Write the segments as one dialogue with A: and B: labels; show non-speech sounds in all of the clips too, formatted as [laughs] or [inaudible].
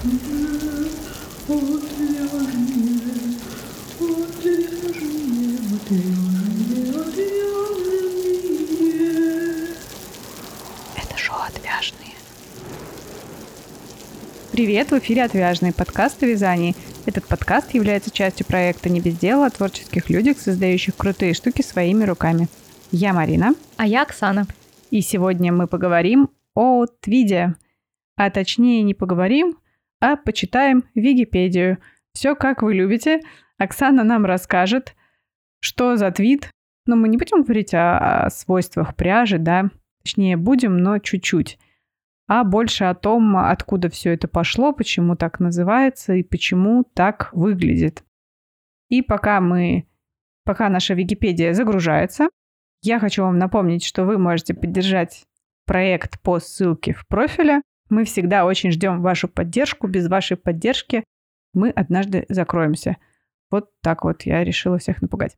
A: Это шоу «Отвяжные». Привет, в эфире «Отвяжные» подкаст о вязании. Этот подкаст является частью проекта «Не без дела» о творческих людях, создающих крутые штуки своими руками. Я Марина.
B: А я Оксана.
A: И сегодня мы поговорим о твиде. А точнее не поговорим, а почитаем Википедию. Все как вы любите. Оксана нам расскажет, что за твид. Но мы не будем говорить о, о свойствах пряжи, да, точнее будем, но чуть-чуть. А больше о том, откуда все это пошло, почему так называется и почему так выглядит. И пока мы, пока наша Википедия загружается, я хочу вам напомнить, что вы можете поддержать проект по ссылке в профиле. Мы всегда очень ждем вашу поддержку. Без вашей поддержки мы однажды закроемся. Вот так вот я решила всех напугать.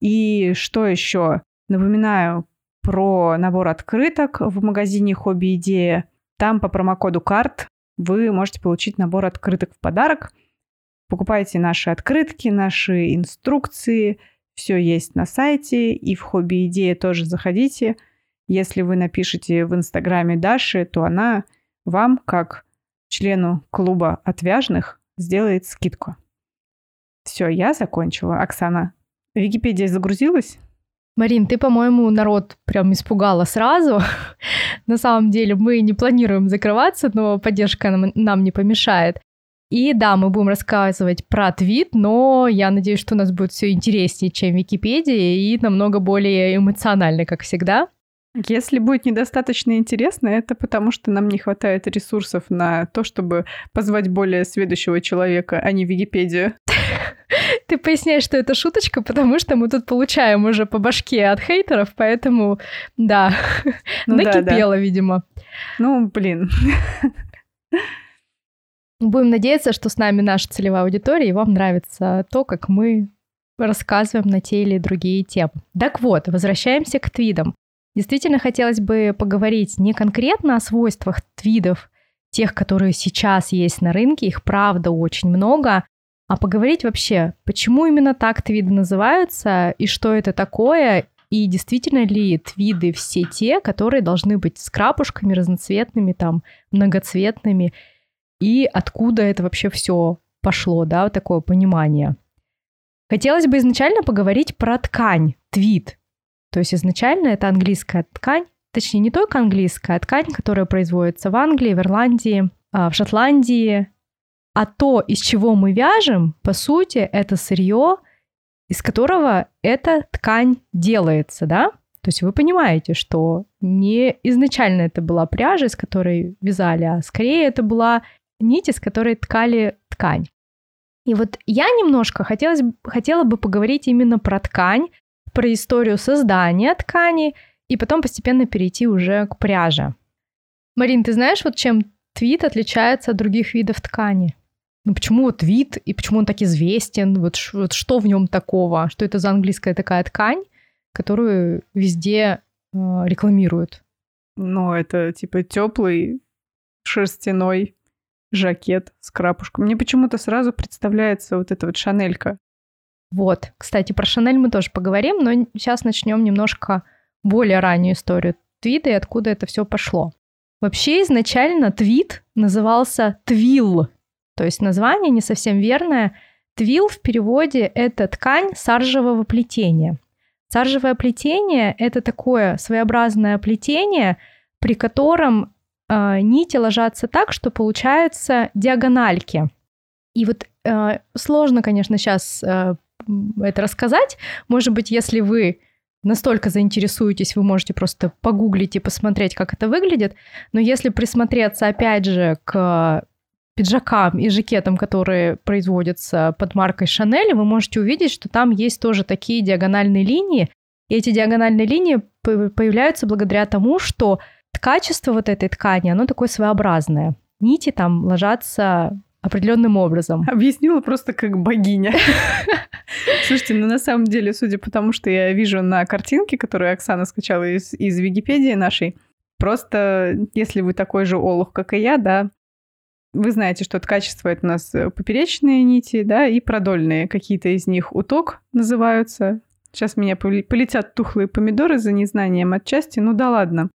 A: И что еще? Напоминаю про набор открыток в магазине Хобби Идея. Там по промокоду карт вы можете получить набор открыток в подарок. Покупайте наши открытки, наши инструкции. Все есть на сайте. И в Хобби Идея тоже заходите. Если вы напишете в Инстаграме Даши, то она вам, как члену клуба отвяжных, сделает скидку. Все, я закончила. Оксана, Википедия загрузилась?
B: Марин, ты, по-моему, народ прям испугала сразу. [laughs] На самом деле мы не планируем закрываться, но поддержка нам, нам не помешает. И да, мы будем рассказывать про твит, но я надеюсь, что у нас будет все интереснее, чем Википедия, и намного более эмоционально, как всегда.
A: Если будет недостаточно интересно, это потому что нам не хватает ресурсов на то, чтобы позвать более следующего человека, а не Википедию.
B: Ты поясняешь, что это шуточка, потому что мы тут получаем уже по башке от хейтеров, поэтому, да, ну, накипело, да, да. видимо.
A: Ну, блин.
B: Будем надеяться, что с нами наша целевая аудитория, и вам нравится то, как мы рассказываем на те или другие темы. Так вот, возвращаемся к твидам. Действительно хотелось бы поговорить не конкретно о свойствах твидов, тех, которые сейчас есть на рынке, их правда очень много, а поговорить вообще, почему именно так твиды называются и что это такое, и действительно ли твиды все те, которые должны быть с крапушками разноцветными, там, многоцветными, и откуда это вообще все пошло, да, вот такое понимание. Хотелось бы изначально поговорить про ткань, твид. То есть изначально это английская ткань, точнее не только английская, а ткань, которая производится в Англии, в Ирландии, а, в Шотландии, а то, из чего мы вяжем, по сути, это сырье, из которого эта ткань делается, да? То есть вы понимаете, что не изначально это была пряжа, из которой вязали, а скорее это была нить, из которой ткали ткань. И вот я немножко хотелось, хотела бы поговорить именно про ткань, про историю создания ткани, и потом постепенно перейти уже к пряже. Марин, ты знаешь, вот чем твит отличается от других видов ткани? Ну почему вот вид и почему он так известен? Вот, вот что в нем такого? Что это за английская такая ткань, которую везде э, рекламируют?
A: Ну, это типа теплый шерстяной жакет с крапушком. Мне почему-то сразу представляется вот эта вот шанелька.
B: Вот, кстати, про Шанель мы тоже поговорим, но сейчас начнем немножко более раннюю историю твита и откуда это все пошло. Вообще изначально твит назывался твил, то есть название не совсем верное. Твил в переводе — это ткань саржевого плетения. Саржевое плетение — это такое своеобразное плетение, при котором э, нити ложатся так, что получаются диагональки. И вот э, сложно, конечно, сейчас э, это рассказать. Может быть, если вы настолько заинтересуетесь, вы можете просто погуглить и посмотреть, как это выглядит. Но если присмотреться, опять же, к пиджакам и жакетам, которые производятся под маркой Шанель, вы можете увидеть, что там есть тоже такие диагональные линии. И эти диагональные линии появляются благодаря тому, что качество вот этой ткани, оно такое своеобразное. Нити там ложатся определенным образом.
A: Объяснила просто как богиня. [laughs] Слушайте, ну на самом деле, судя по тому, что я вижу на картинке, которую Оксана скачала из, из Википедии нашей, просто если вы такой же олух, как и я, да, Вы знаете, что качество это у нас поперечные нити, да, и продольные. Какие-то из них уток называются. Сейчас меня полетят тухлые помидоры за незнанием отчасти, ну да ладно.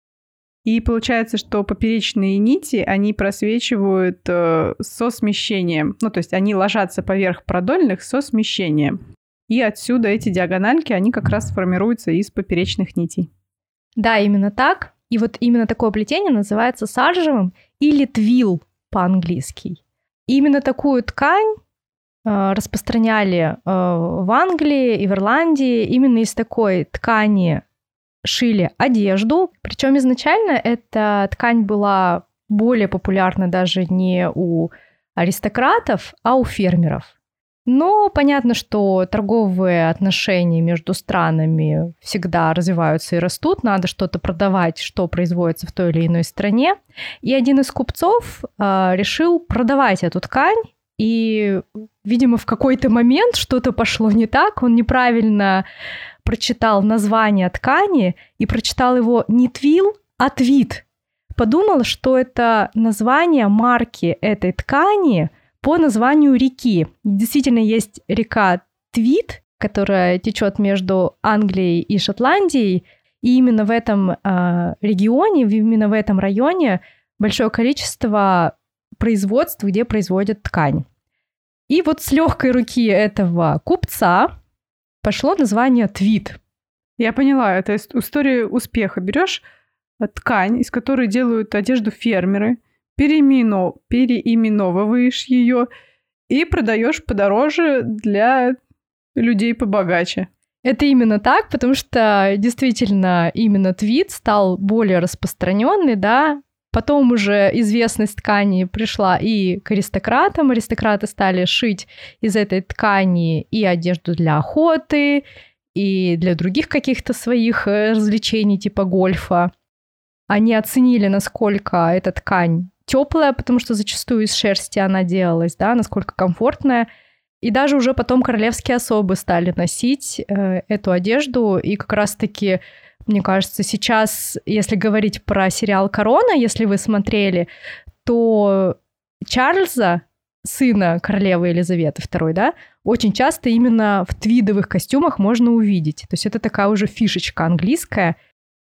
A: И получается, что поперечные нити, они просвечивают э, со смещением. Ну, то есть они ложатся поверх продольных со смещением. И отсюда эти диагональки, они как раз формируются из поперечных нитей.
B: Да, именно так. И вот именно такое плетение называется саржевым или твил по-английски. Именно такую ткань э, распространяли э, в Англии и в Ирландии. Именно из такой ткани шили одежду. Причем изначально эта ткань была более популярна даже не у аристократов, а у фермеров. Но понятно, что торговые отношения между странами всегда развиваются и растут. Надо что-то продавать, что производится в той или иной стране. И один из купцов э, решил продавать эту ткань. И, видимо, в какой-то момент что-то пошло не так. Он неправильно прочитал название ткани и прочитал его не твил, а твит. Подумал, что это название марки этой ткани по названию реки. Действительно, есть река Твит, которая течет между Англией и Шотландией, и именно в этом э, регионе, именно в этом районе большое количество производств, где производят ткань. И вот с легкой руки этого купца пошло название твит.
A: Я поняла, это история успеха. Берешь э, ткань, из которой делают одежду фермеры, переимено, переименовываешь ее и продаешь подороже для людей побогаче.
B: Это именно так, потому что действительно именно твит стал более распространенный, да, Потом уже известность ткани пришла и к аристократам. Аристократы стали шить из этой ткани и одежду для охоты, и для других каких-то своих э, развлечений типа гольфа. Они оценили, насколько эта ткань теплая, потому что зачастую из шерсти она делалась, да, насколько комфортная. И даже уже потом королевские особы стали носить э, эту одежду, и как раз-таки мне кажется, сейчас, если говорить про сериал «Корона», если вы смотрели, то Чарльза, сына королевы Елизаветы II, да, очень часто именно в твидовых костюмах можно увидеть. То есть это такая уже фишечка английская.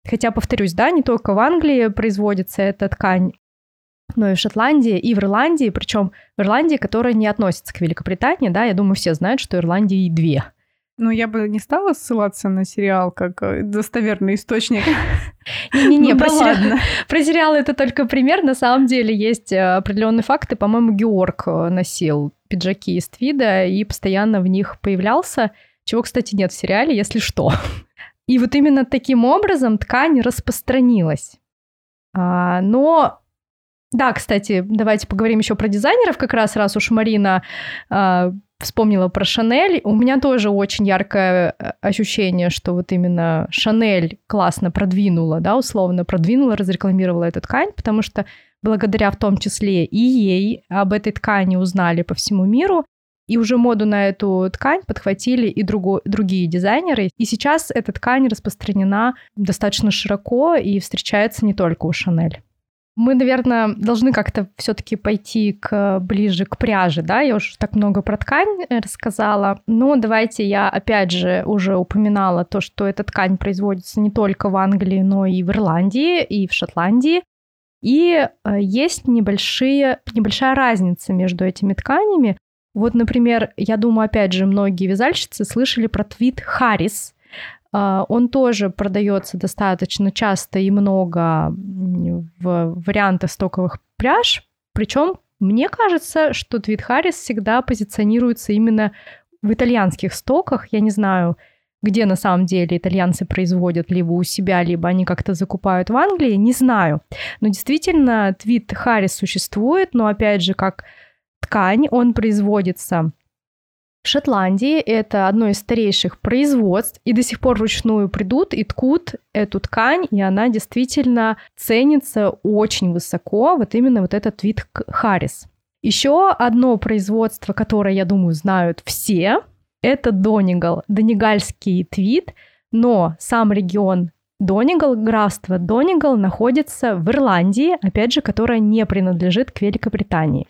B: Хотя, повторюсь, да, не только в Англии производится эта ткань, но и в Шотландии, и в Ирландии, причем в Ирландии, которая не относится к Великобритании, да, я думаю, все знают, что Ирландии две.
A: Ну, я бы не стала ссылаться на сериал как э, достоверный источник.
B: Не-не-не, ну про, сериал, [laughs] про это только пример. На самом деле есть э, определенные факты. По-моему, Георг э, носил пиджаки из твида и постоянно в них появлялся, чего, кстати, нет в сериале, если что. [laughs] И вот именно таким образом ткань распространилась. А, но да, кстати, давайте поговорим еще про дизайнеров, как раз раз уж Марина а, вспомнила про Шанель. У меня тоже очень яркое э, ощущение, что вот именно Шанель классно продвинула, да, условно продвинула, разрекламировала эту ткань, потому что благодаря в том числе и ей об этой ткани узнали по всему миру, и уже моду на эту ткань подхватили и друго, другие дизайнеры. И сейчас эта ткань распространена достаточно широко и встречается не только у Шанель. Мы, наверное, должны как-то все-таки пойти к, ближе к пряже, да? Я уже так много про ткань э, рассказала. Но давайте я опять же уже упоминала то, что эта ткань производится не только в Англии, но и в Ирландии, и в Шотландии. И э, есть небольшие, небольшая разница между этими тканями. Вот, например, я думаю, опять же, многие вязальщицы слышали про твит Харрис, он тоже продается достаточно часто и много в вариантах стоковых пряж. Причем мне кажется, что Твит Харрис всегда позиционируется именно в итальянских стоках. Я не знаю, где на самом деле итальянцы производят либо у себя, либо они как-то закупают в Англии, не знаю. Но действительно, Твит Харрис существует, но опять же, как ткань, он производится в Шотландии это одно из старейших производств, и до сих пор вручную придут и ткут эту ткань, и она действительно ценится очень высоко, вот именно вот этот вид Харрис. Еще одно производство, которое, я думаю, знают все, это Донигал, донегальский твит, но сам регион Донигал, графство Донигал находится в Ирландии, опять же, которая не принадлежит к Великобритании.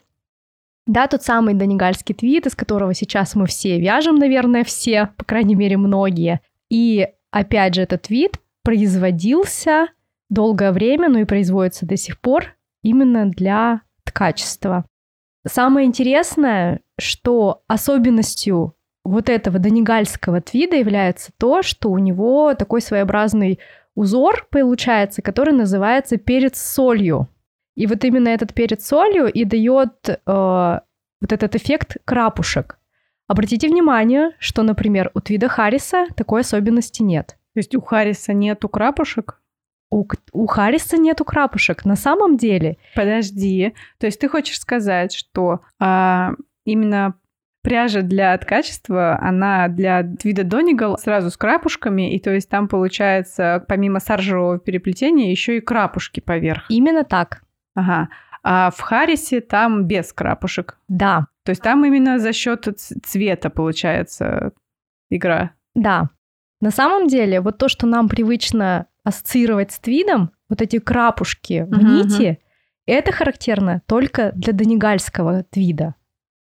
B: Да, тот самый донегальский твит, из которого сейчас мы все вяжем, наверное, все, по крайней мере, многие. И опять же, этот твит производился долгое время, ну и производится до сих пор именно для ткачества. Самое интересное, что особенностью вот этого донегальского твида является то, что у него такой своеобразный узор получается, который называется перец солью. И вот именно этот перец солью и дает э, вот этот эффект крапушек. Обратите внимание, что, например, у твида Харриса такой особенности нет.
A: То есть у Харриса нету крапушек?
B: У, у Харриса нету крапушек. На самом деле...
A: Подожди. То есть ты хочешь сказать, что а, именно пряжа для ткачества, она для вида Донигал сразу с крапушками, и то есть там получается помимо саржевого переплетения еще и крапушки поверх.
B: Именно так.
A: Ага. А в Харрисе там без крапушек.
B: Да.
A: То есть там именно за счет цвета получается игра.
B: Да. На самом деле, вот то, что нам привычно ассоциировать с твидом, вот эти крапушки в uh-huh, нити, это характерно только для донегальского твида.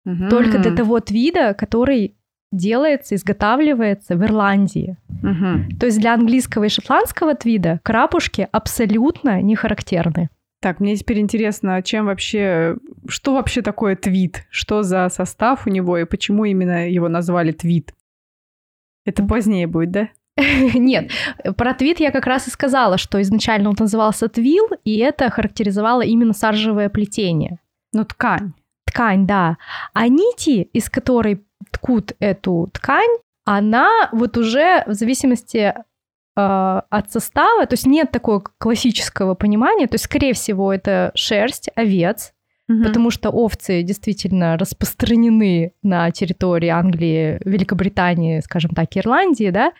B: Uh-huh. Только для того твида, который делается, изготавливается в Ирландии. Uh-huh. То есть для английского и шотландского твида крапушки абсолютно не характерны.
A: Так, мне теперь интересно, чем вообще, что вообще такое твит? Что за состав у него и почему именно его назвали твит? Это позднее будет, да? [laughs]
B: Нет, про твит я как раз и сказала, что изначально он назывался твил, и это характеризовало именно саржевое плетение.
A: Ну, ткань.
B: Ткань, да. А нити, из которой ткут эту ткань, она вот уже в зависимости от состава, то есть нет такого классического понимания, то есть, скорее всего, это шерсть, овец, угу. потому что овцы действительно распространены на территории Англии, Великобритании, скажем так, Ирландии, да.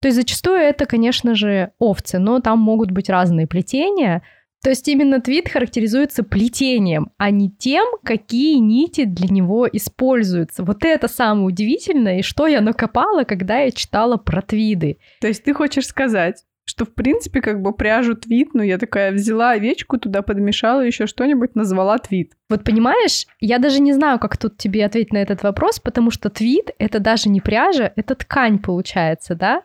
B: То есть зачастую это, конечно же, овцы, но там могут быть разные плетения, то есть именно твит характеризуется плетением, а не тем, какие нити для него используются. Вот это самое удивительное, и что я накопала, когда я читала про твиды.
A: То есть ты хочешь сказать, что, в принципе, как бы пряжу твит, ну, я такая взяла овечку, туда подмешала еще что-нибудь, назвала твит.
B: Вот понимаешь, я даже не знаю, как тут тебе ответить на этот вопрос, потому что твит — это даже не пряжа, это ткань получается, да?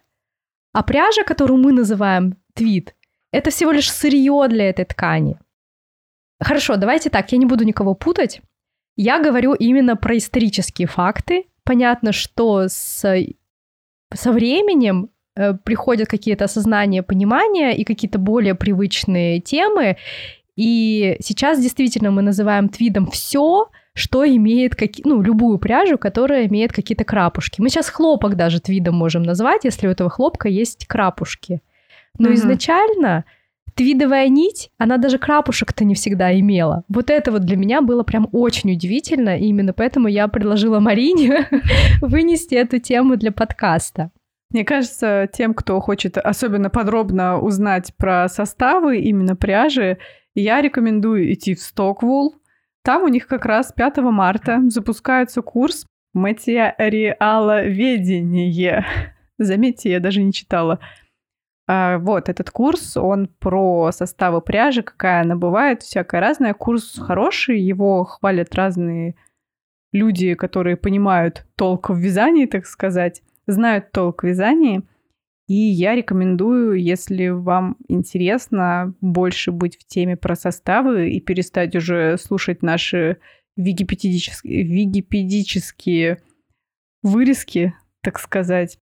B: А пряжа, которую мы называем твит, это всего лишь сырье для этой ткани. Хорошо, давайте так, я не буду никого путать. Я говорю именно про исторические факты. Понятно, что с, со временем э, приходят какие-то осознания, понимания и какие-то более привычные темы. И сейчас действительно мы называем твидом все, что имеет какие, ну, любую пряжу, которая имеет какие-то крапушки. Мы сейчас хлопок даже твидом можем назвать, если у этого хлопка есть крапушки. Но угу. изначально твидовая нить, она даже крапушек-то не всегда имела. Вот это вот для меня было прям очень удивительно, и именно поэтому я предложила Марине [laughs] вынести эту тему для подкаста.
A: Мне кажется, тем, кто хочет особенно подробно узнать про составы именно пряжи, я рекомендую идти в Стоквул. Там у них как раз 5 марта запускается курс материаловедение. Заметьте, я даже не читала. А, вот, этот курс, он про составы пряжи, какая она бывает, всякая разная. Курс хороший, его хвалят разные люди, которые понимают толк в вязании, так сказать, знают толк в вязании. И я рекомендую, если вам интересно больше быть в теме про составы и перестать уже слушать наши вигипедические, вигипедические вырезки, так сказать,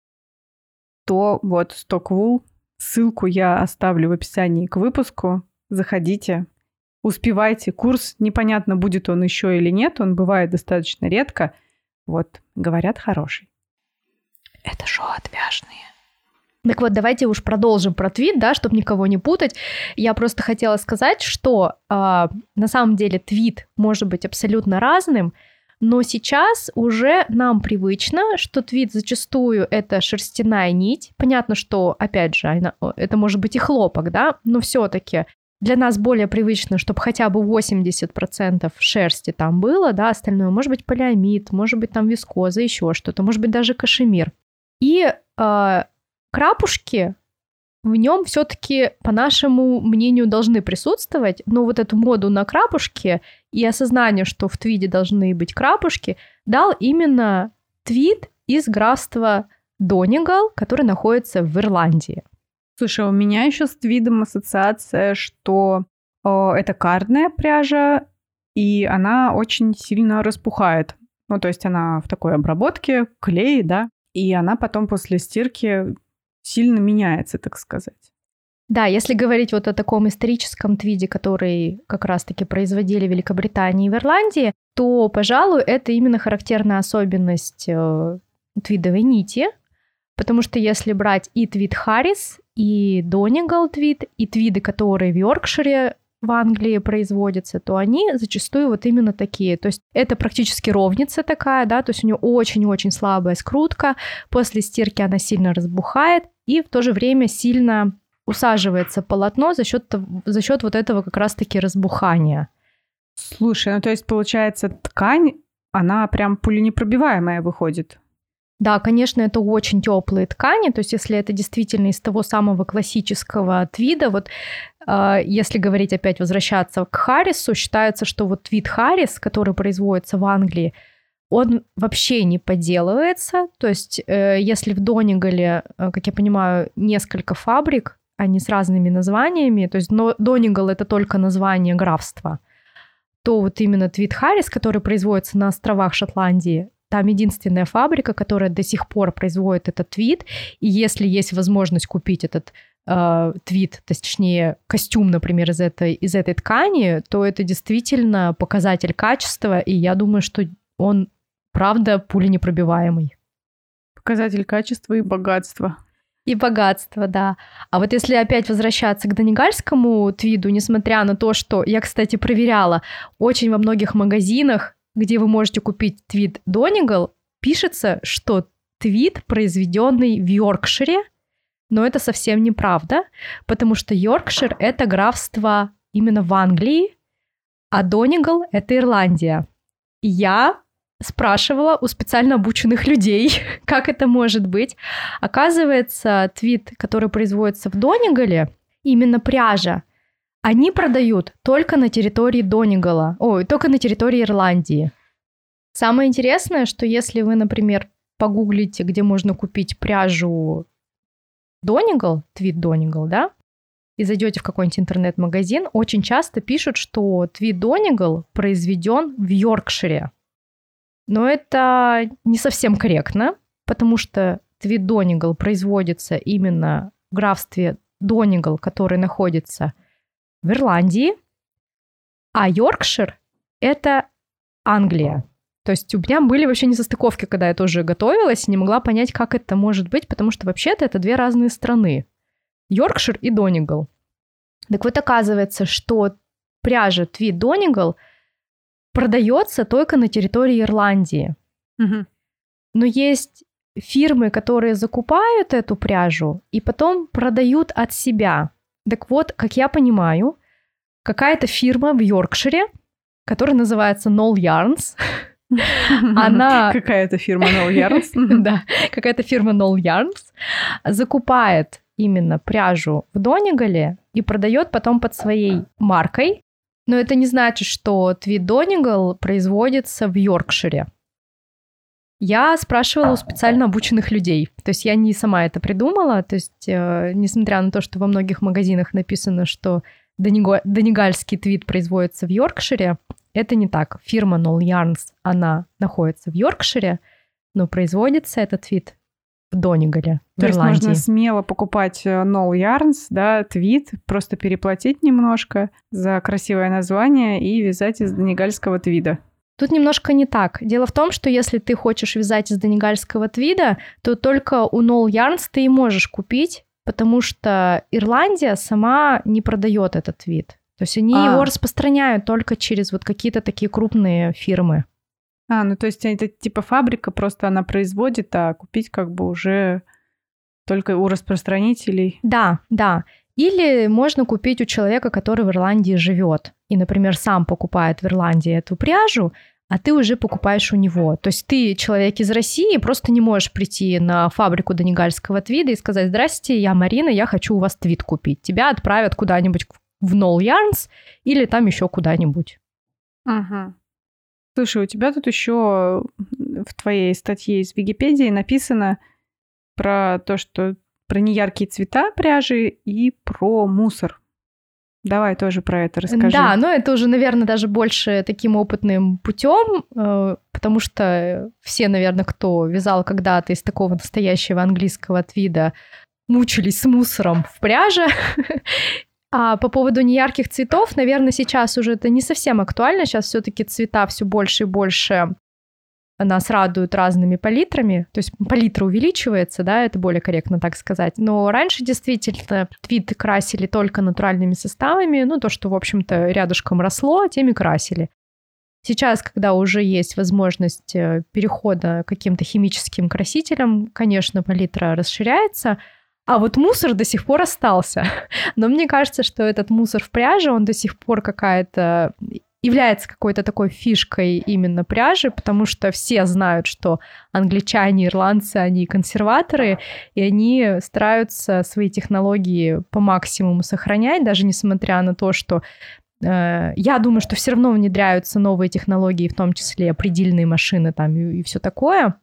A: то вот Stockwool Ссылку я оставлю в описании к выпуску. Заходите, успевайте. Курс, непонятно, будет он еще или нет, он бывает достаточно редко. Вот, говорят, хороший.
B: Это шоу отвяжные. Так вот, давайте уж продолжим про твит, да, чтобы никого не путать. Я просто хотела сказать, что э, на самом деле твит может быть абсолютно разным, но сейчас уже нам привычно, что твит зачастую это шерстяная нить. Понятно, что, опять же, это может быть и хлопок, да, но все-таки для нас более привычно, чтобы хотя бы 80% шерсти там было, да, остальное может быть полиамид, может быть там вискоза, еще что-то, может быть даже кашемир. И э, крапушки в нем все-таки, по нашему мнению, должны присутствовать, но вот эту моду на крапушки и осознание, что в твиде должны быть крапушки, дал именно твит из графства Донигал, который находится в Ирландии.
A: Слушай, у меня еще с твидом ассоциация, что о, это кардная пряжа, и она очень сильно распухает. Ну, то есть она в такой обработке, клей, да, и она потом после стирки сильно меняется, так сказать.
B: Да, если говорить вот о таком историческом твиде, который как раз-таки производили в Великобритании и в Ирландии, то, пожалуй, это именно характерная особенность э, твидовой нити, потому что если брать и твид Харрис, и Донигал твид, и твиды, которые в Йоркшире в Англии производятся, то они зачастую вот именно такие. То есть это практически ровница такая, да, то есть у нее очень-очень слабая скрутка, после стирки она сильно разбухает и в то же время сильно усаживается полотно за счет, за счет вот этого как раз-таки разбухания.
A: Слушай, ну то есть получается ткань, она прям пуленепробиваемая выходит.
B: Да, конечно, это очень теплые ткани, то есть если это действительно из того самого классического твида, вот э, если говорить опять возвращаться к Харрису, считается, что вот твид Харрис, который производится в Англии, он вообще не подделывается, то есть э, если в Донигале, э, как я понимаю, несколько фабрик, они с разными названиями, то есть но Донигал это только название графства, то вот именно твид Харрис, который производится на островах Шотландии, там единственная фабрика, которая до сих пор производит этот твит, и если есть возможность купить этот э, твит, точнее костюм, например, из этой, из этой ткани, то это действительно показатель качества, и я думаю, что он правда пуленепробиваемый.
A: Показатель качества и богатства.
B: И богатство, да. А вот если опять возвращаться к донегальскому твиду, несмотря на то, что я, кстати, проверяла, очень во многих магазинах где вы можете купить твит Донигал, пишется, что твит, произведенный в Йоркшире, но это совсем неправда, потому что Йоркшир — это графство именно в Англии, а Донигал — это Ирландия. И я спрашивала у специально обученных людей, [laughs] как это может быть. Оказывается, твит, который производится в Донигале, именно пряжа, они продают только на территории Донигала, ой, только на территории Ирландии. Самое интересное, что если вы, например, погуглите, где можно купить пряжу Донигал, твит Донигал, да, и зайдете в какой-нибудь интернет-магазин, очень часто пишут, что твит Донигал произведен в Йоркшире. Но это не совсем корректно, потому что твит Донигал производится именно в графстве Донигал, который находится в Ирландии, а Йоркшир — это Англия. То есть у меня были вообще несостыковки, когда я тоже готовилась, не могла понять, как это может быть, потому что вообще-то это две разные страны. Йоркшир и Донигал. Так вот оказывается, что пряжа Твит Донигал продается только на территории Ирландии.
A: Угу.
B: Но есть фирмы, которые закупают эту пряжу и потом продают от себя. Так вот, как я понимаю, какая-то фирма в Йоркшире, которая называется Null Yarns, [laughs] она...
A: Какая-то фирма Null Yarns. [laughs]
B: Да, какая-то фирма Null Yarns закупает именно пряжу в Донигале и продает потом под своей маркой. Но это не значит, что Твит Донигал производится в Йоркшире. Я спрашивала у специально обученных людей. То есть я не сама это придумала. То есть, э, несмотря на то, что во многих магазинах написано, что Дониго... Донегальский твит производится в Йоркшире, это не так. Фирма Null Yarns, она находится в Йоркшире, но производится этот твит в Донигале, в
A: То
B: Ирландии.
A: есть можно смело покупать э, Null Yarns, да, твит, просто переплатить немножко за красивое название и вязать из донегальского твида.
B: Тут немножко не так. Дело в том, что если ты хочешь вязать из донегальского твида, то только у Null Yarns ты и можешь купить, потому что Ирландия сама не продает этот твит. То есть они а. его распространяют только через вот какие-то такие крупные фирмы.
A: А, ну то есть это типа фабрика, просто она производит, а купить как бы уже только у распространителей.
B: Да, да. Или можно купить у человека, который в Ирландии живет, и, например, сам покупает в Ирландии эту пряжу, а ты уже покупаешь у него. То есть ты человек из России, просто не можешь прийти на фабрику Донегальского твида и сказать, здрасте, я Марина, я хочу у вас твид купить. Тебя отправят куда-нибудь в Null Yarns или там еще куда-нибудь.
A: Ага. Слушай, у тебя тут еще в твоей статье из Википедии написано про то, что про неяркие цвета пряжи и про мусор. Давай тоже про это расскажи.
B: Да, но это уже, наверное, даже больше таким опытным путем, э, потому что все, наверное, кто вязал когда-то из такого настоящего английского твида, мучились с мусором в пряже. [laughs] А по поводу неярких цветов, наверное, сейчас уже это не совсем актуально. Сейчас все-таки цвета все больше и больше нас радуют разными палитрами, то есть палитра увеличивается, да, это более корректно так сказать. Но раньше действительно твиты красили только натуральными составами, ну, то, что, в общем-то, рядышком росло, теми красили. Сейчас, когда уже есть возможность э, перехода к каким-то химическим красителям, конечно, палитра расширяется, а вот мусор до сих пор остался. [laughs] Но мне кажется, что этот мусор в пряже, он до сих пор какая-то является какой-то такой фишкой именно пряжи, потому что все знают, что англичане, ирландцы, они консерваторы, и они стараются свои технологии по максимуму сохранять, даже несмотря на то, что э, я думаю, что все равно внедряются новые технологии, в том числе предельные машины там и, и все такое.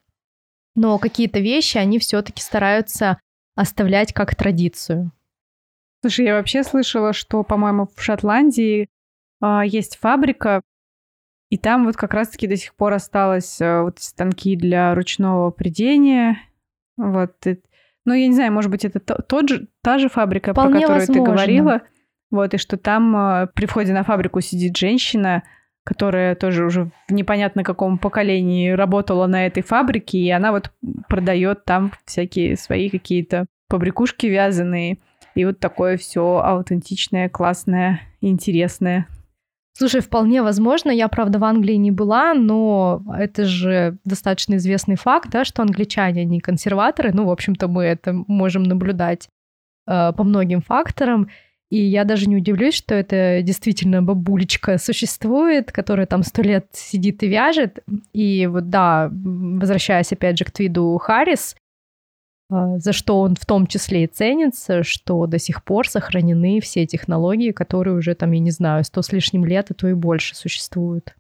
B: Но какие-то вещи они все-таки стараются оставлять как традицию.
A: Слушай, я вообще слышала, что, по-моему, в Шотландии а, есть фабрика, и там вот как раз-таки до сих пор осталось а, вот станки для ручного придения. Вот. Ну, я не знаю, может быть, это тот же, та же фабрика, Вполне про которую возможно. ты говорила. Вот, и что там а, при входе на фабрику сидит женщина, которая тоже уже в непонятно каком поколении работала на этой фабрике, и она вот продает там всякие свои какие-то побрякушки вязаные. И вот такое все аутентичное, классное, интересное.
B: Слушай, вполне возможно. Я, правда, в Англии не была, но это же достаточно известный факт, да, что англичане, не консерваторы. Ну, в общем-то, мы это можем наблюдать э, по многим факторам. И я даже не удивлюсь, что это действительно бабулечка существует, которая там сто лет сидит и вяжет. И вот да, возвращаясь опять же к твиду Харрис, а, за что он в том числе и ценится, что до сих пор сохранены все технологии, которые уже там, я не знаю, сто с лишним лет, а то и больше существуют.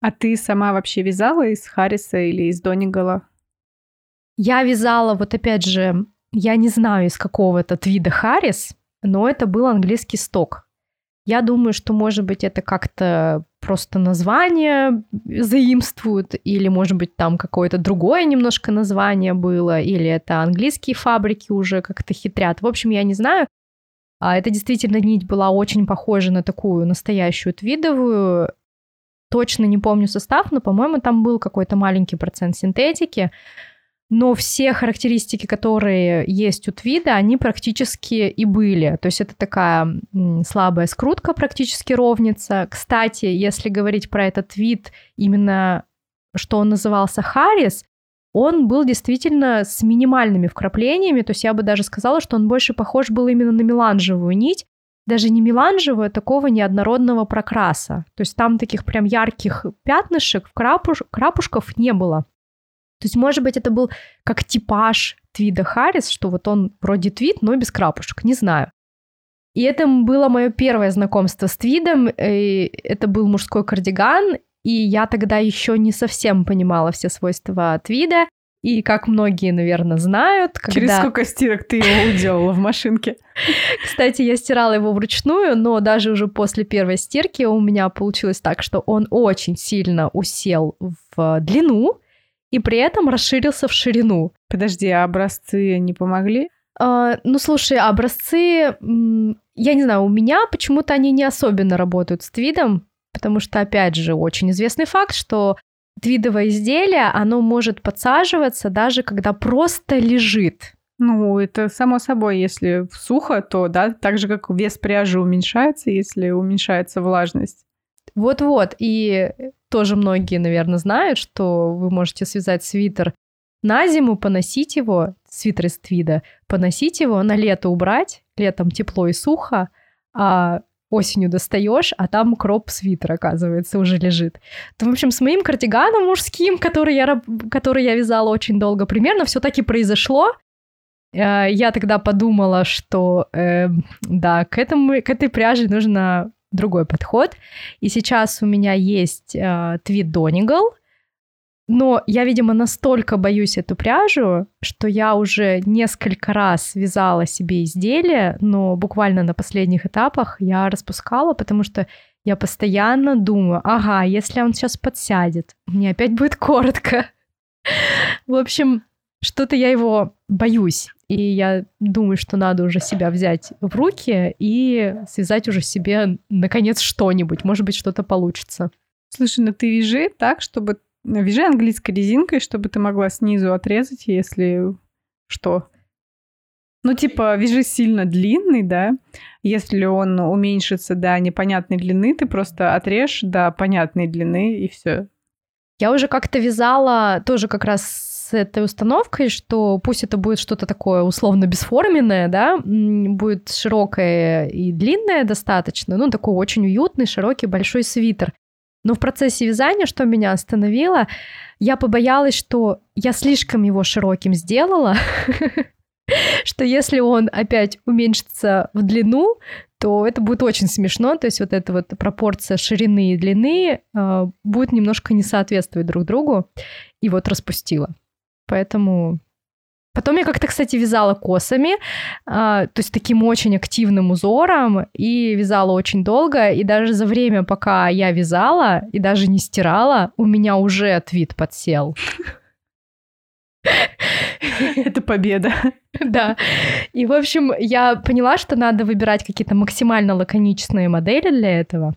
A: А ты сама вообще вязала из Харриса или из Донигала?
B: Я вязала, вот опять же, я не знаю из какого то вида Харрис, но это был английский сток. Я думаю, что, может быть, это как-то просто название заимствуют, или, может быть, там какое-то другое немножко название было, или это английские фабрики уже как-то хитрят. В общем, я не знаю. А это действительно нить была очень похожа на такую настоящую твидовую. Точно не помню состав, но, по-моему, там был какой-то маленький процент синтетики но все характеристики, которые есть у твида, они практически и были. То есть это такая слабая скрутка, практически ровница. Кстати, если говорить про этот твид, именно что он назывался Харрис, он был действительно с минимальными вкраплениями, то есть я бы даже сказала, что он больше похож был именно на меланжевую нить, даже не меланжевую, а такого неоднородного прокраса. То есть там таких прям ярких пятнышек, крапуш, крапушков не было. То есть, может быть, это был как типаж Твида Харрис, что вот он вроде твит, но без крапушек, не знаю. И это было мое первое знакомство с твидом. И это был мужской кардиган, и я тогда еще не совсем понимала все свойства твида. И как многие, наверное, знают, когда...
A: Через сколько стирок ты его уделала в машинке? [laughs]
B: Кстати, я стирала его вручную, но даже уже после первой стирки у меня получилось так, что он очень сильно усел в длину, и при этом расширился в ширину.
A: Подожди, а образцы не помогли?
B: А, ну, слушай, образцы, я не знаю, у меня почему-то они не особенно работают с твидом, потому что, опять же, очень известный факт, что твидовое изделие, оно может подсаживаться даже когда просто лежит.
A: Ну, это само собой, если сухо, то, да, так же, как вес пряжи уменьшается, если уменьшается влажность.
B: Вот-вот, и тоже многие, наверное, знают, что вы можете связать свитер на зиму, поносить его, свитер из твида, поносить его, на лето убрать, летом тепло и сухо, а осенью достаешь, а там кроп-свитер, оказывается, уже лежит. То, в общем, с моим кардиганом мужским, который я, который я вязала очень долго, примерно все так и произошло. Э, я тогда подумала, что э, да, к, этому, к этой пряже нужно другой подход. И сейчас у меня есть э, твит Донигал, но я, видимо, настолько боюсь эту пряжу, что я уже несколько раз вязала себе изделие, но буквально на последних этапах я распускала, потому что я постоянно думаю, ага, если он сейчас подсядет, мне опять будет коротко. [laughs] В общем, что-то я его боюсь. И я думаю, что надо уже себя взять в руки и связать уже себе, наконец, что-нибудь. Может быть, что-то получится.
A: Слушай, ну ты вяжи так, чтобы Вяжи английской резинкой, чтобы ты могла снизу отрезать, если что. Ну, типа, вяжи сильно длинный, да. Если он уменьшится до непонятной длины, ты просто отрежь до понятной длины, и все.
B: Я уже как-то вязала тоже как раз этой установкой, что пусть это будет что-то такое условно бесформенное, да, будет широкое и длинное достаточно, ну, такой очень уютный, широкий, большой свитер. Но в процессе вязания, что меня остановило, я побоялась, что я слишком его широким сделала, [laughs] что если он опять уменьшится в длину, то это будет очень смешно. То есть вот эта вот пропорция ширины и длины э, будет немножко не соответствовать друг другу. И вот распустила. Поэтому Потом я как-то, кстати, вязала косами, а, то есть таким очень активным узором, и вязала очень долго, и даже за время, пока я вязала и даже не стирала, у меня уже твит подсел.
A: Это победа.
B: Да. И, в общем, я поняла, что надо выбирать какие-то максимально лаконичные модели для этого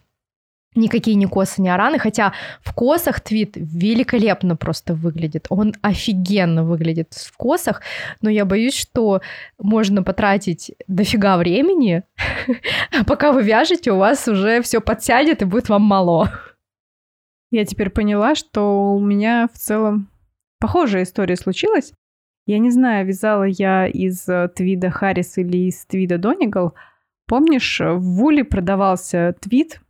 B: никакие не косы, не араны, хотя в косах твит великолепно просто выглядит. Он офигенно выглядит в косах, но я боюсь, что можно потратить дофига времени, а [laughs] пока вы вяжете, у вас уже все подсядет и будет вам мало.
A: Я теперь поняла, что у меня в целом похожая история случилась. Я не знаю, вязала я из э, твида Харрис или из твида Донигал. Помнишь, в Вуле продавался твит,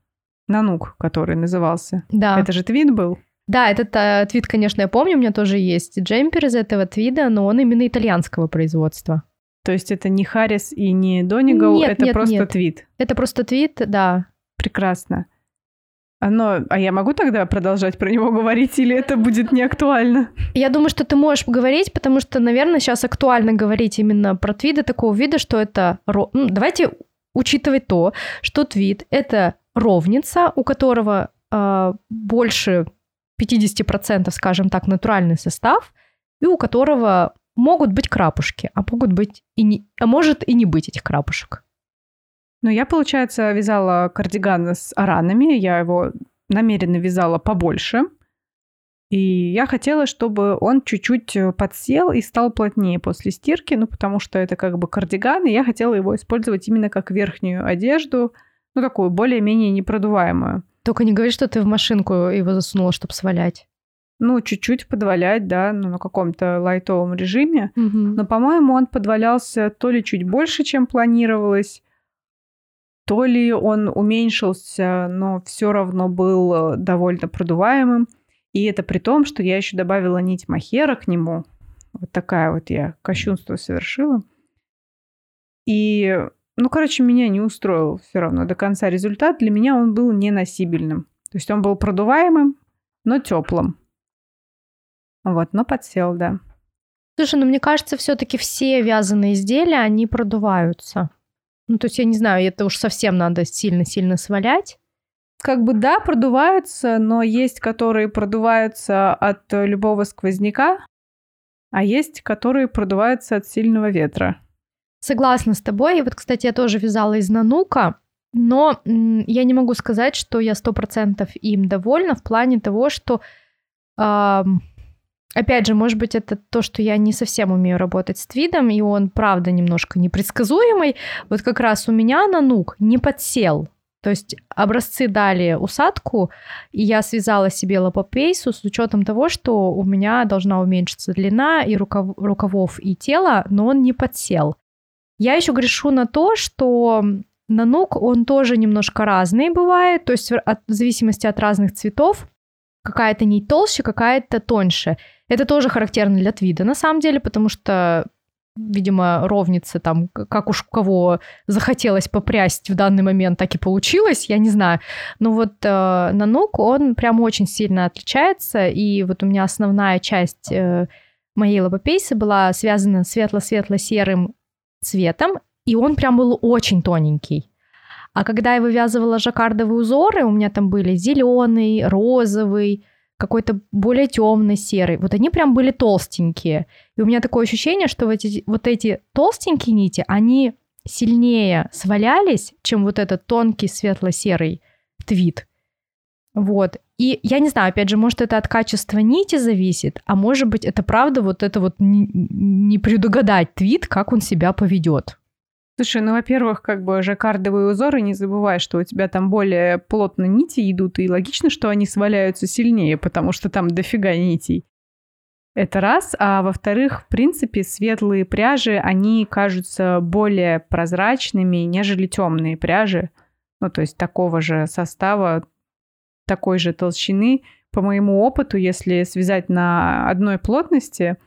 A: Нанук, который назывался.
B: Да.
A: Это же твит был?
B: Да, этот э, твит, конечно, я помню, у меня тоже есть джемпер из этого твида, но он именно итальянского производства.
A: То есть это не Харрис и не Донигал,
B: нет,
A: это
B: нет,
A: просто
B: нет.
A: твит?
B: Это просто твит, да.
A: Прекрасно. Оно, а я могу тогда продолжать про него говорить, или это будет не актуально?
B: Я думаю, что ты можешь говорить, потому что, наверное, сейчас актуально говорить именно про твиды такого вида, что это... Ну, давайте учитывать то, что твит — это ровница, у которого э, больше 50%, скажем так, натуральный состав, и у которого могут быть крапушки, а могут быть и не, а может и не быть этих крапушек.
A: Ну, я, получается, вязала кардиган с аранами, я его намеренно вязала побольше, и я хотела, чтобы он чуть-чуть подсел и стал плотнее после стирки, ну, потому что это как бы кардиган, и я хотела его использовать именно как верхнюю одежду – ну, такую более-менее непродуваемую.
B: Только не говори, что ты в машинку его засунула, чтобы свалять.
A: Ну, чуть-чуть подвалять, да, ну, на каком-то лайтовом режиме.
B: Угу.
A: Но, по-моему, он подвалялся то ли чуть больше, чем планировалось, то ли он уменьшился, но все равно был э, довольно продуваемым. И это при том, что я еще добавила нить махера к нему. Вот такая вот я кощунство совершила. И ну, короче, меня не устроил все равно до конца результат. Для меня он был неносибельным. То есть он был продуваемым, но теплым. Вот, но подсел, да.
B: Слушай, ну мне кажется, все-таки все вязаные изделия, они продуваются. Ну, то есть, я не знаю, это уж совсем надо сильно-сильно свалять.
A: Как бы да, продуваются, но есть, которые продуваются от любого сквозняка, а есть, которые продуваются от сильного ветра.
B: Согласна с тобой. И вот, кстати, я тоже вязала из нанука, но я не могу сказать, что я сто процентов им довольна в плане того, что, э, опять же, может быть, это то, что я не совсем умею работать с твидом, и он, правда, немножко непредсказуемый. Вот как раз у меня нанук не подсел. То есть образцы дали усадку, и я связала себе лапопейсу с учетом того, что у меня должна уменьшиться длина и рукав, рукавов, и тела, но он не подсел. Я еще грешу на то, что нанук, он тоже немножко разный бывает, то есть от, в зависимости от разных цветов. Какая-то нить толще, какая-то тоньше. Это тоже характерно для твида, на самом деле, потому что видимо, ровницы там, как уж кого захотелось попрясть в данный момент, так и получилось, я не знаю. Но вот э, нанук, он прям очень сильно отличается, и вот у меня основная часть э, моей лобопейсы была связана светло-светло-серым цветом, и он прям был очень тоненький. А когда я вывязывала жаккардовые узоры, у меня там были зеленый, розовый, какой-то более темный серый. Вот они прям были толстенькие. И у меня такое ощущение, что вот эти, вот эти толстенькие нити, они сильнее свалялись, чем вот этот тонкий светло-серый твит. Вот. И я не знаю, опять же, может, это от качества нити зависит, а может быть, это правда вот это вот не, не предугадать твит, как он себя поведет.
A: Слушай, ну, во-первых, как бы жаккардовые узоры, не забывай, что у тебя там более плотно нити идут, и логично, что они сваляются сильнее, потому что там дофига нитей. Это раз. А во-вторых, в принципе, светлые пряжи, они кажутся более прозрачными, нежели темные пряжи. Ну, то есть такого же состава, такой же толщины. По моему опыту, если связать на одной плотности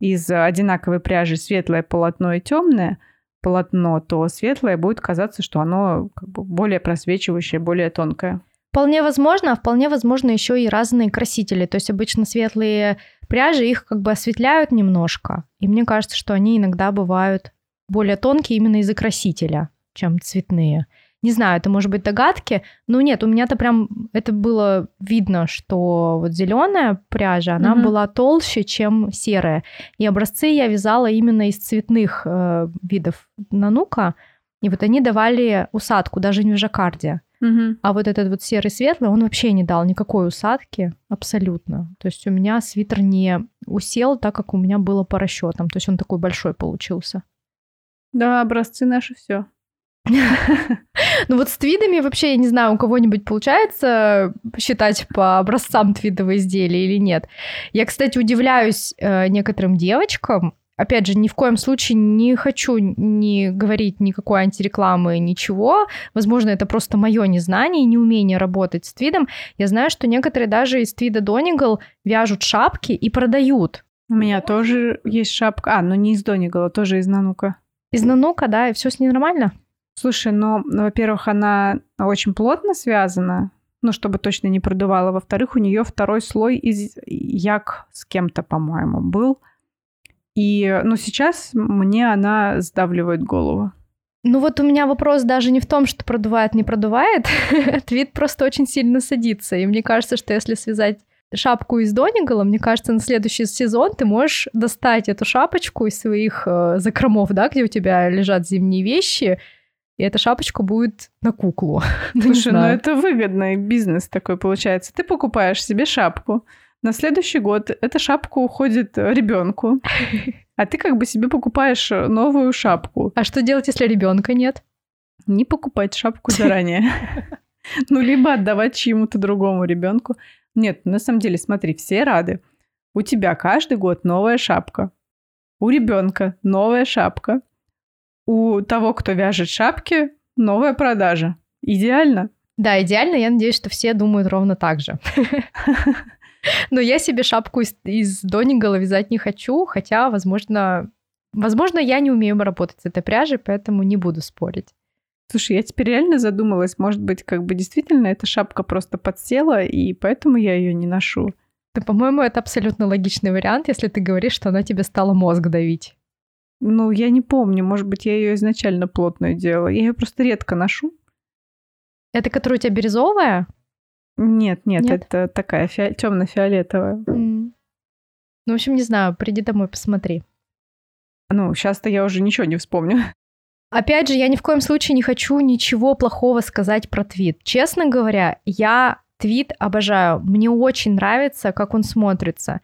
A: из одинаковой пряжи светлое полотно и темное – полотно, то светлое будет казаться, что оно как бы более просвечивающее, более тонкое.
B: Вполне возможно, а вполне возможно еще и разные красители. То есть обычно светлые пряжи их как бы осветляют немножко. И мне кажется, что они иногда бывают более тонкие именно из-за красителя, чем цветные. Не знаю, это может быть догадки, но нет, у меня-то прям это было видно, что вот зеленая пряжа, она mm-hmm. была толще, чем серая. И образцы я вязала именно из цветных э, видов нанука, и вот они давали усадку, даже не в жаккарде. Mm-hmm. А вот этот вот серый светлый, он вообще не дал никакой усадки, абсолютно. То есть у меня свитер не усел так, как у меня было по расчетам. То есть он такой большой получился.
A: Да, образцы наши все. [laughs]
B: Ну вот с твидами вообще, я не знаю, у кого-нибудь получается считать по образцам твидовые изделия или нет. Я, кстати, удивляюсь э, некоторым девочкам, опять же, ни в коем случае не хочу не говорить никакой антирекламы, ничего. Возможно, это просто мое незнание и неумение работать с твидом. Я знаю, что некоторые даже из твида Донигал вяжут шапки и продают.
A: У меня тоже есть шапка. А, ну не из Донигала, тоже из Нанука.
B: Из Нанука, да, и все с ней нормально?
A: Слушай, ну, во-первых, она очень плотно связана, ну, чтобы точно не продувала. Во-вторых, у нее второй слой из як с кем-то, по-моему, был. И, ну, сейчас мне она сдавливает голову.
B: Ну вот у меня вопрос даже не в том, что продувает, не продувает. [laughs] Твит просто очень сильно садится. И мне кажется, что если связать шапку из Донигала, мне кажется, на следующий сезон ты можешь достать эту шапочку из своих э, закромов, да, где у тебя лежат зимние вещи, и эта шапочка будет на куклу. [laughs]
A: Слушай, ну это выгодный бизнес такой получается. Ты покупаешь себе шапку, на следующий год эта шапка уходит ребенку, [laughs] а ты как бы себе покупаешь новую шапку.
B: А что делать, если ребенка нет?
A: Не покупать шапку заранее. [laughs] Ну, либо отдавать чьему-то другому ребенку. Нет, на самом деле, смотри, все рады. У тебя каждый год новая шапка. У ребенка новая шапка у того, кто вяжет шапки, новая продажа. Идеально.
B: Да, идеально. Я надеюсь, что все думают ровно так же. [laughs] Но я себе шапку из, из Донигала вязать не хочу, хотя, возможно, возможно, я не умею работать с этой пряжей, поэтому не буду спорить.
A: Слушай, я теперь реально задумалась, может быть, как бы действительно эта шапка просто подсела, и поэтому я ее не ношу.
B: Да, по-моему, это абсолютно логичный вариант, если ты говоришь, что она тебе стала мозг давить.
A: Ну, я не помню. Может быть, я ее изначально плотную делала. Я ее просто редко ношу.
B: Это которая у тебя бирюзовая?
A: Нет, нет, нет? это такая фи... темно-фиолетовая. Mm.
B: Ну, в общем, не знаю, приди домой, посмотри.
A: Ну, сейчас-то я уже ничего не вспомню. [laughs]
B: Опять же, я ни в коем случае не хочу ничего плохого сказать про твит. Честно говоря, я твит обожаю. Мне очень нравится, как он смотрится.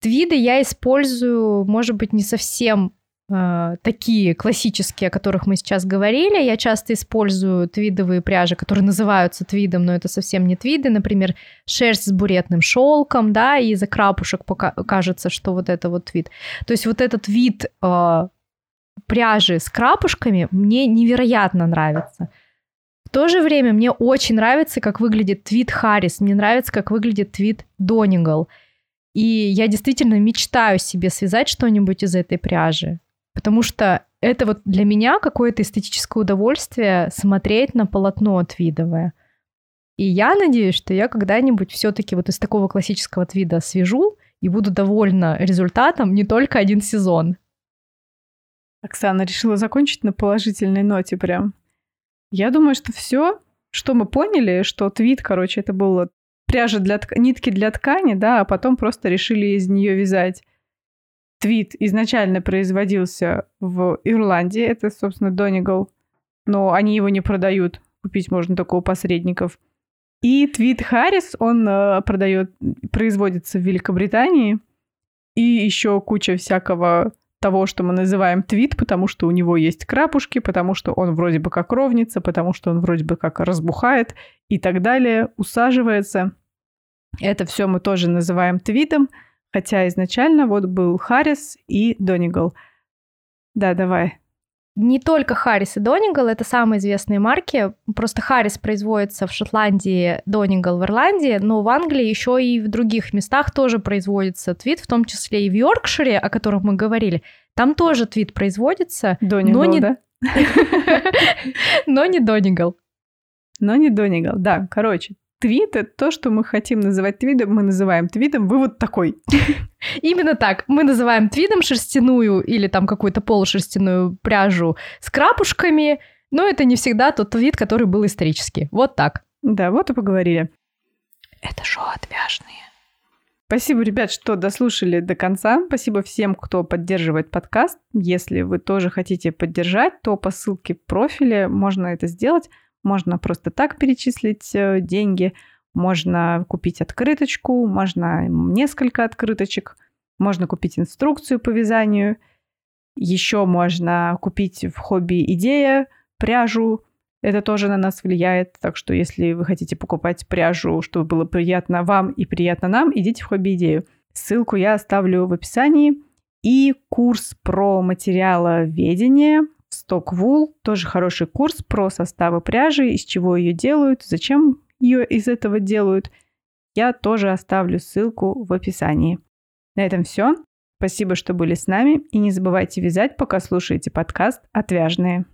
B: Твиды я использую, может быть, не совсем э, такие классические, о которых мы сейчас говорили. Я часто использую твидовые пряжи, которые называются твидом, но это совсем не твиды. Например, шерсть с буретным шелком, да, и из-за крапушек пока кажется, что вот это вот твид. То есть вот этот вид э, пряжи с крапушками мне невероятно нравится. В то же время мне очень нравится, как выглядит твит Харрис, мне нравится, как выглядит твит Донигал. И я действительно мечтаю себе связать что-нибудь из этой пряжи. Потому что это вот для меня какое-то эстетическое удовольствие смотреть на полотно твидовое. И я надеюсь, что я когда-нибудь все-таки вот из такого классического твида свяжу и буду довольна результатом не только один сезон.
A: Оксана решила закончить на положительной ноте прям. Я думаю, что все, что мы поняли, что твит, короче, это было пряжа для тк... нитки для ткани, да, а потом просто решили из нее вязать. Твит изначально производился в Ирландии, это, собственно, Донигал, но они его не продают, купить можно только у посредников. И Твит Харрис, он э, продает, производится в Великобритании, и еще куча всякого того, что мы называем твит, потому что у него есть крапушки, потому что он вроде бы как ровница, потому что он вроде бы как разбухает и так далее, усаживается. Это все мы тоже называем твитом, хотя изначально вот был Харрис и Донигал. Да, давай.
B: Не только Харрис и Донигал, это самые известные марки. Просто Харрис производится в Шотландии, Донигал в Ирландии, но в Англии еще и в других местах тоже производится твит, в том числе и в Йоркшире, о котором мы говорили. Там тоже твит производится.
A: Донигал, но не... да? [laughs]
B: но не Донигал.
A: Но не Донигал, да. Короче, твит — это то, что мы хотим называть твидом, мы называем твидом. Вывод такой. [laughs]
B: Именно так. Мы называем твидом шерстяную или там какую-то полушерстяную пряжу с крапушками, но это не всегда тот твид, который был исторически. Вот так.
A: Да, вот и поговорили.
B: Это шоу «Отвяжные».
A: Спасибо, ребят, что дослушали до конца. Спасибо всем, кто поддерживает подкаст. Если вы тоже хотите поддержать, то по ссылке в профиле можно это сделать. Можно просто так перечислить э, деньги, можно купить открыточку, можно несколько открыточек, можно купить инструкцию по вязанию, еще можно купить в хобби идея пряжу, это тоже на нас влияет, так что если вы хотите покупать пряжу, чтобы было приятно вам и приятно нам, идите в хобби идею. Ссылку я оставлю в описании. И курс про материаловедение Stockwool, тоже хороший курс про составы пряжи, из чего ее делают, зачем ее из этого делают. Я тоже оставлю ссылку в описании. На этом все. Спасибо, что были с нами. И не забывайте вязать, пока слушаете подкаст «Отвяжные».